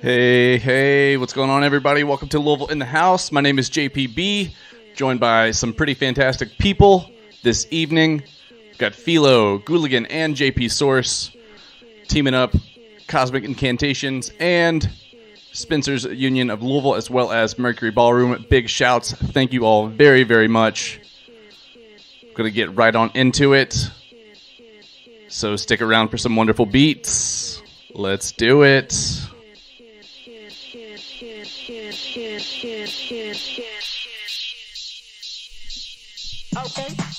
Hey, hey, what's going on, everybody? Welcome to Louisville in the House. My name is JPB, joined by some pretty fantastic people this evening. We've got Philo, Gooligan, and JP Source teaming up Cosmic Incantations and Spencer's Union of Louisville, as well as Mercury Ballroom. Big shouts. Thank you all very, very much. Gonna get right on into it. So stick around for some wonderful beats. Let's do it. Okay.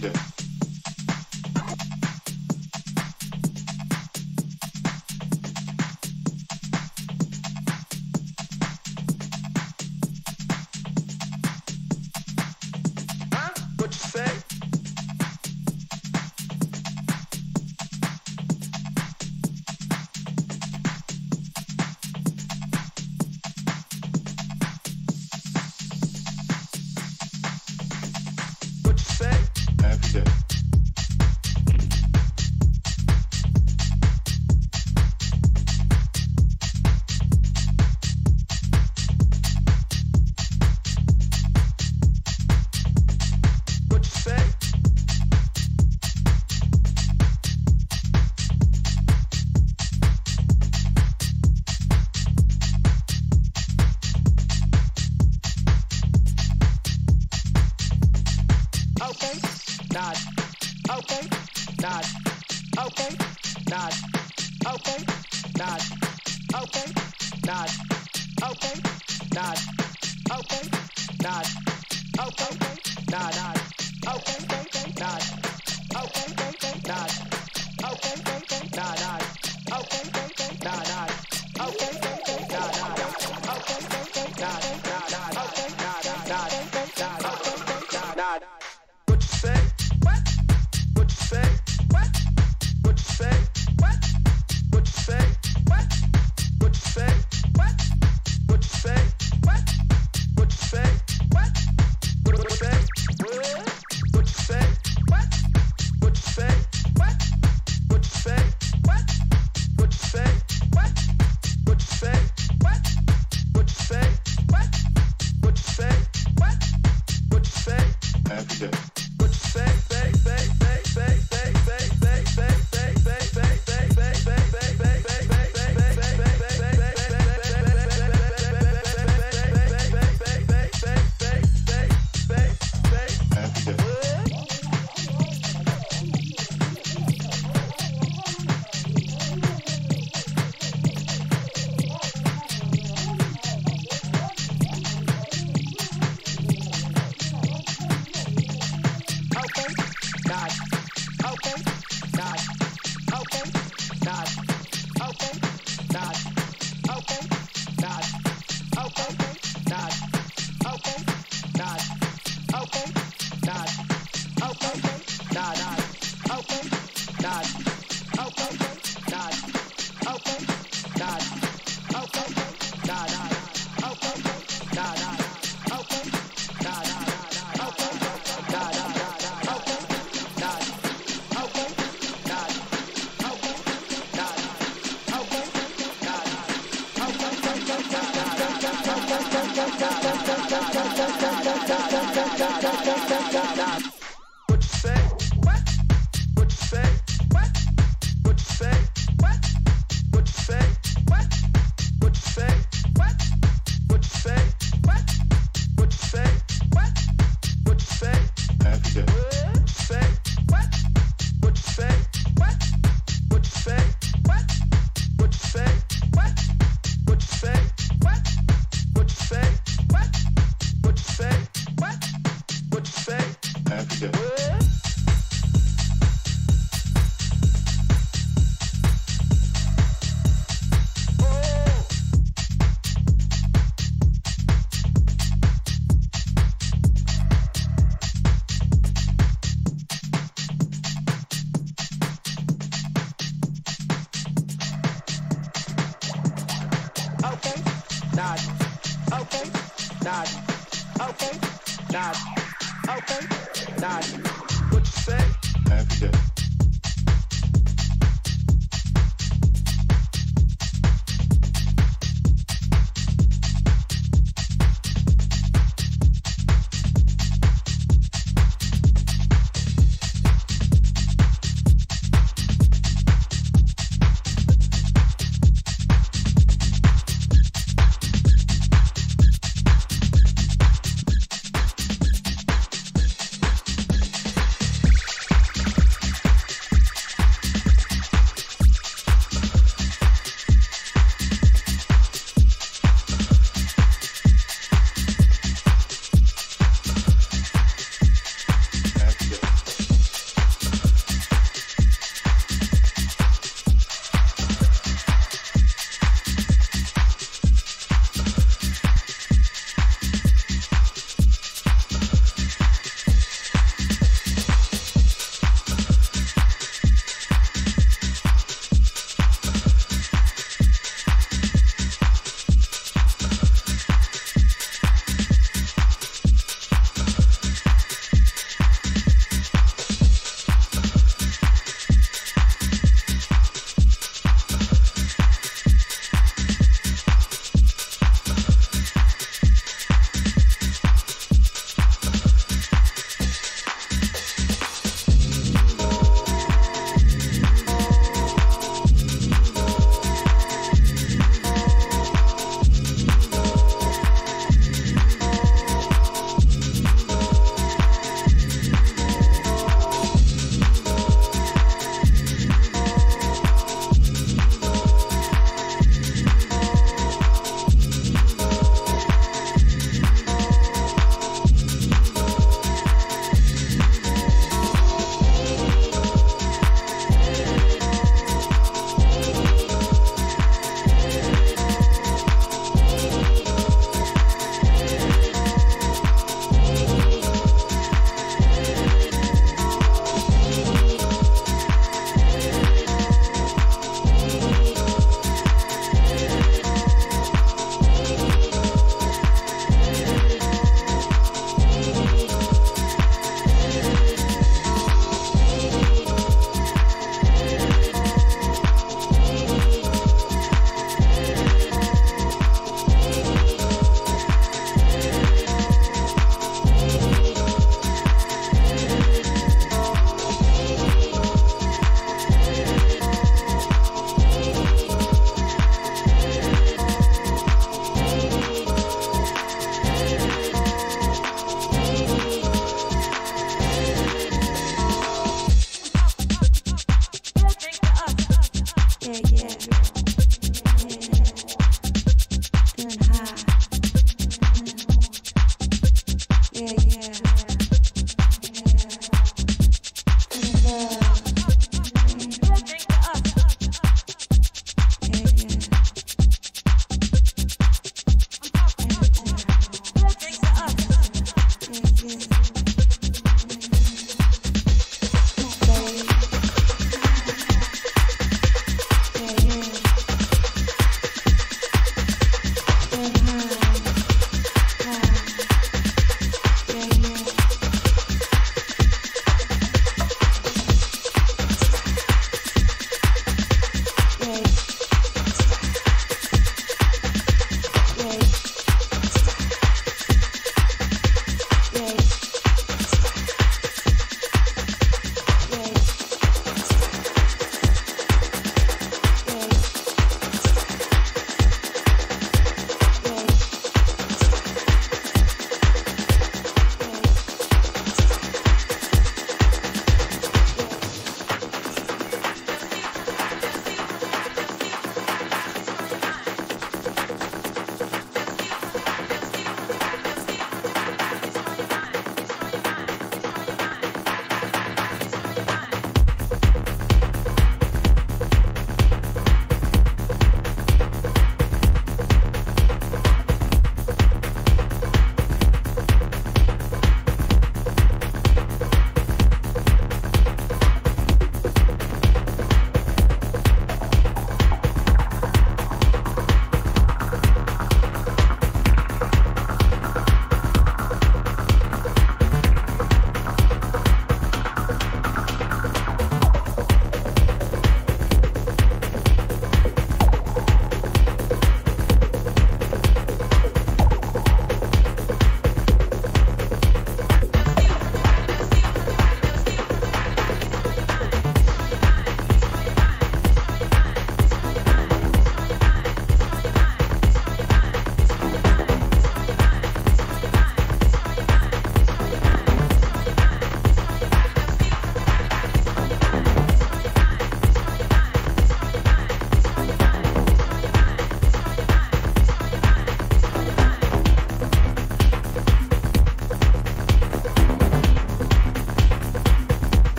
Yes.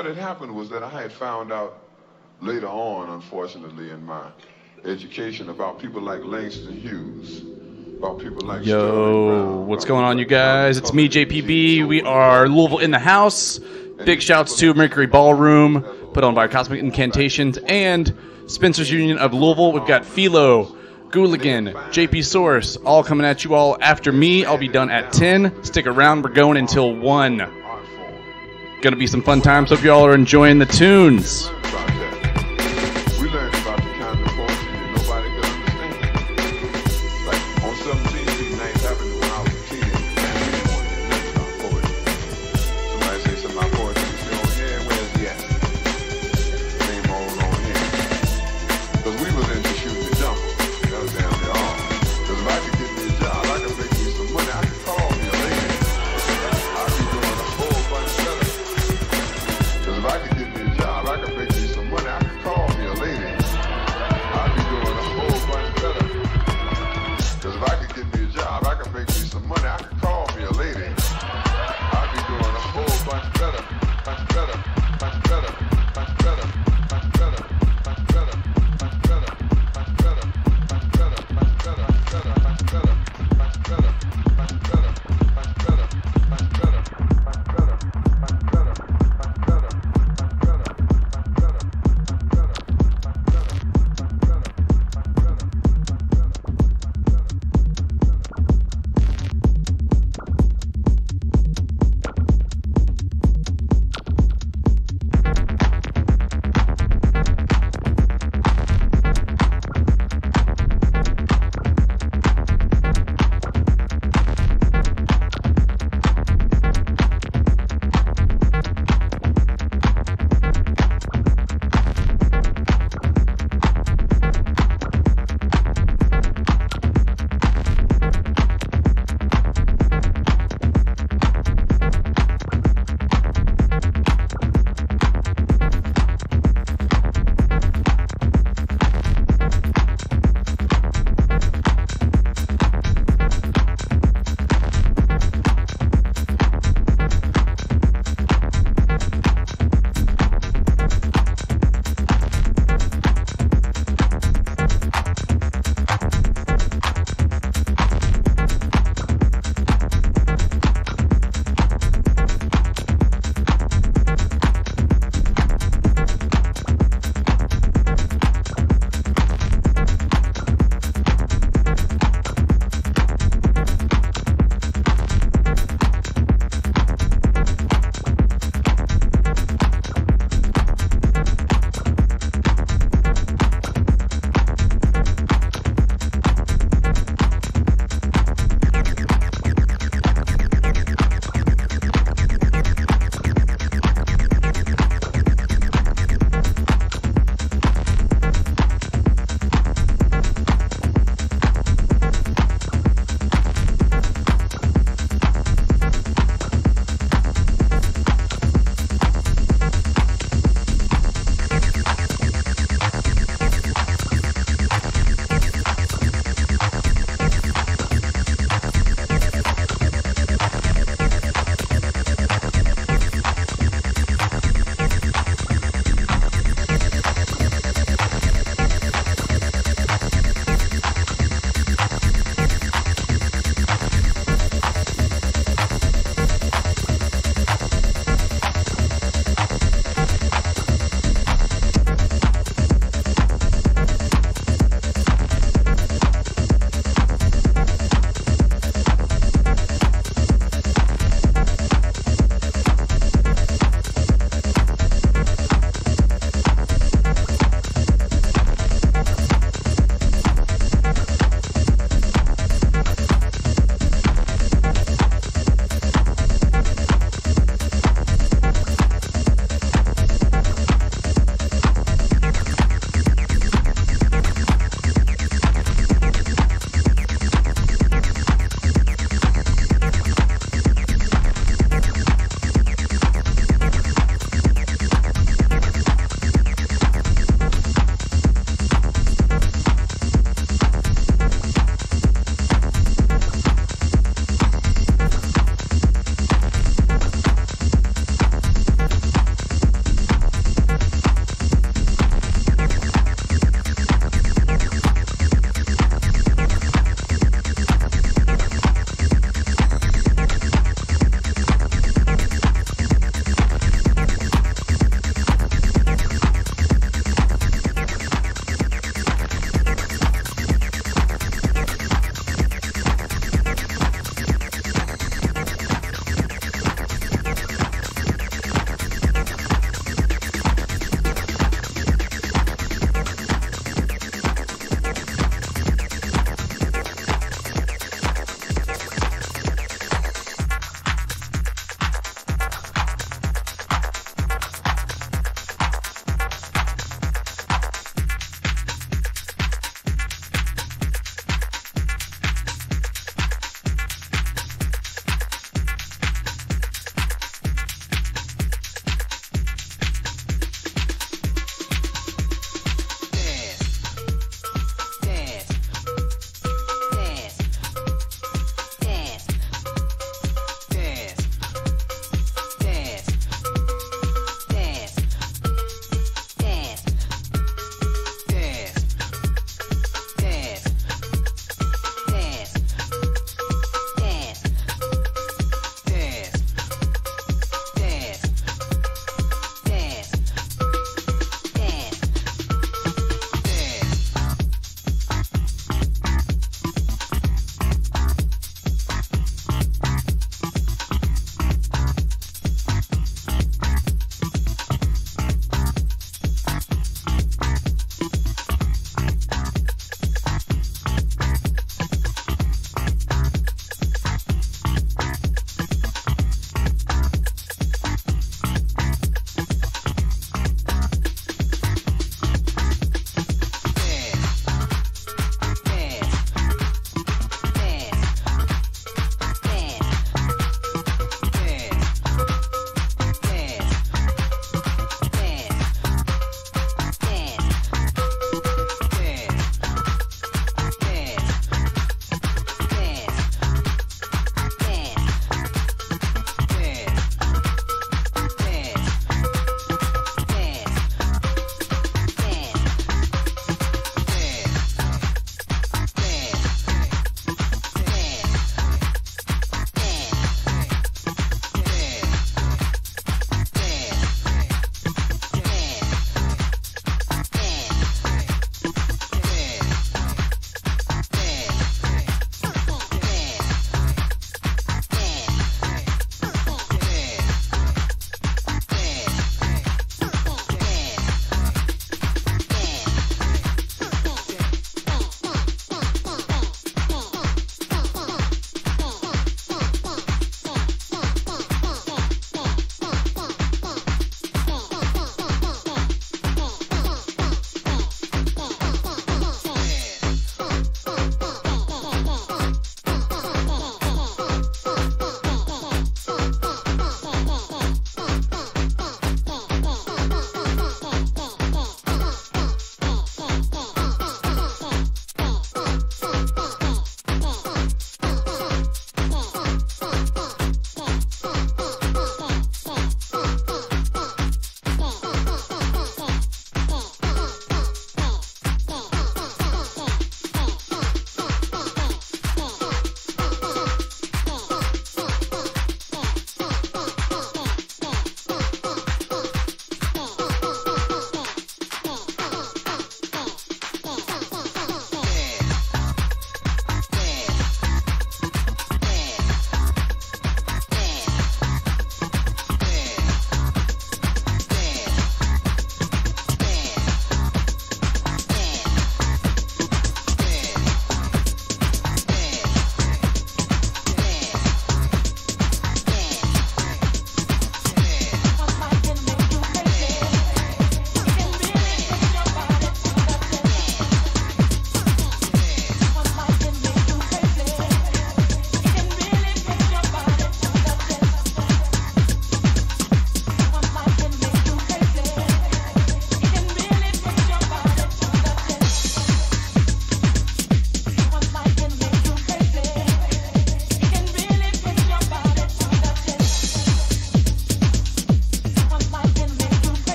what had happened was that I had found out later on, unfortunately, in my education about people like Langston Hughes. Like Yo, Brown, what's going on, you guys? It's me, JPB. We are Louisville in the house. Big shouts to Mercury Ballroom, put on by Cosmic Incantations, and Spencer's Union of Louisville. We've got Philo, Gooligan, JP Source, all coming at you all after me. I'll be done at 10. Stick around, we're going until 1. Gonna be some fun times. Hope you all are enjoying the tunes.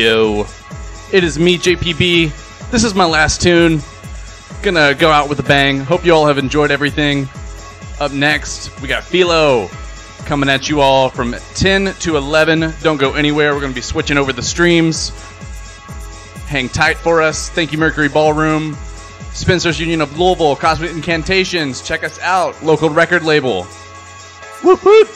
Yo, it is me, JPB. This is my last tune. Gonna go out with a bang. Hope you all have enjoyed everything. Up next, we got Philo coming at you all from 10 to 11. Don't go anywhere. We're gonna be switching over the streams. Hang tight for us. Thank you, Mercury Ballroom. Spencer's Union of Louisville, Cosmic Incantations. Check us out. Local record label. Whoop.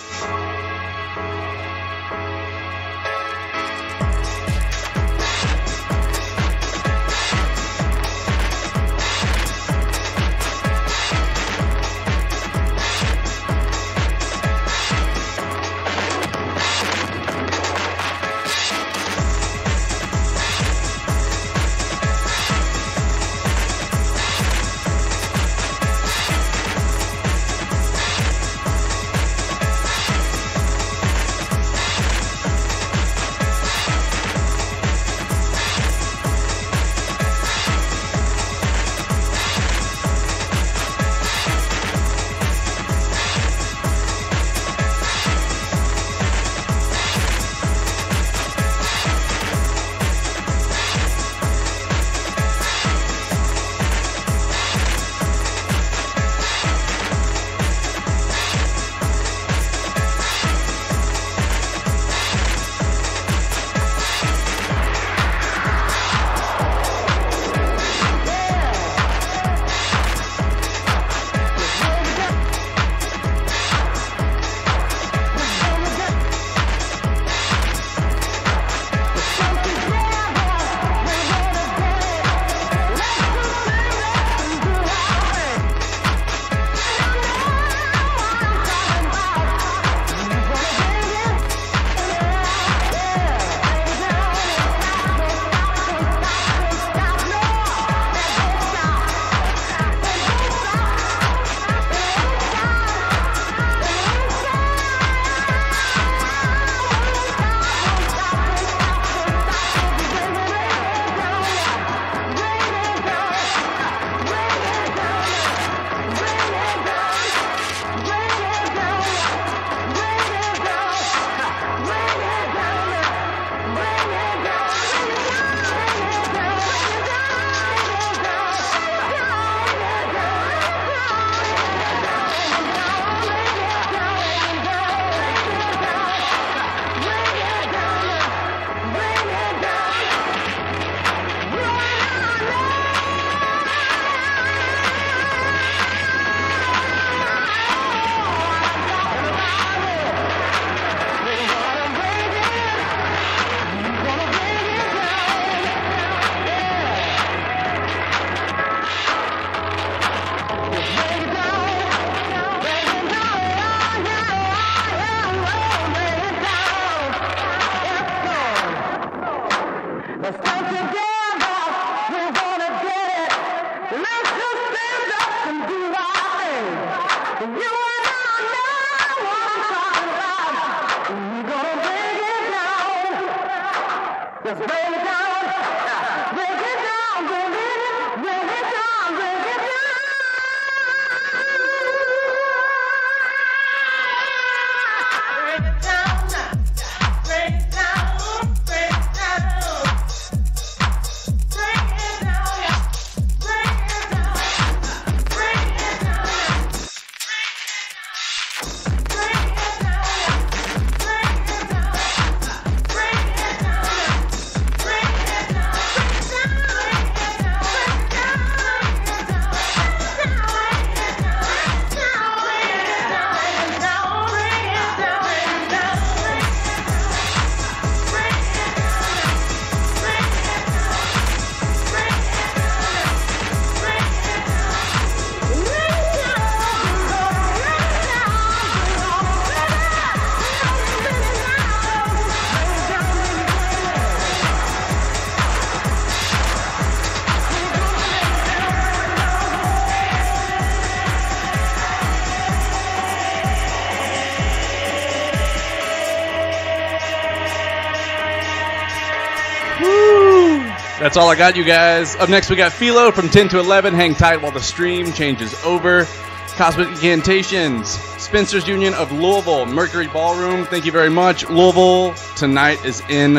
That's all I got, you guys. Up next, we got Philo from 10 to 11. Hang tight while the stream changes over. Cosmic Incantations, Spencer's Union of Louisville, Mercury Ballroom. Thank you very much. Louisville tonight is in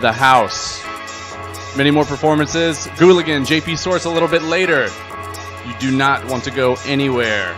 the house. Many more performances. Gooligan, JP Source a little bit later. You do not want to go anywhere.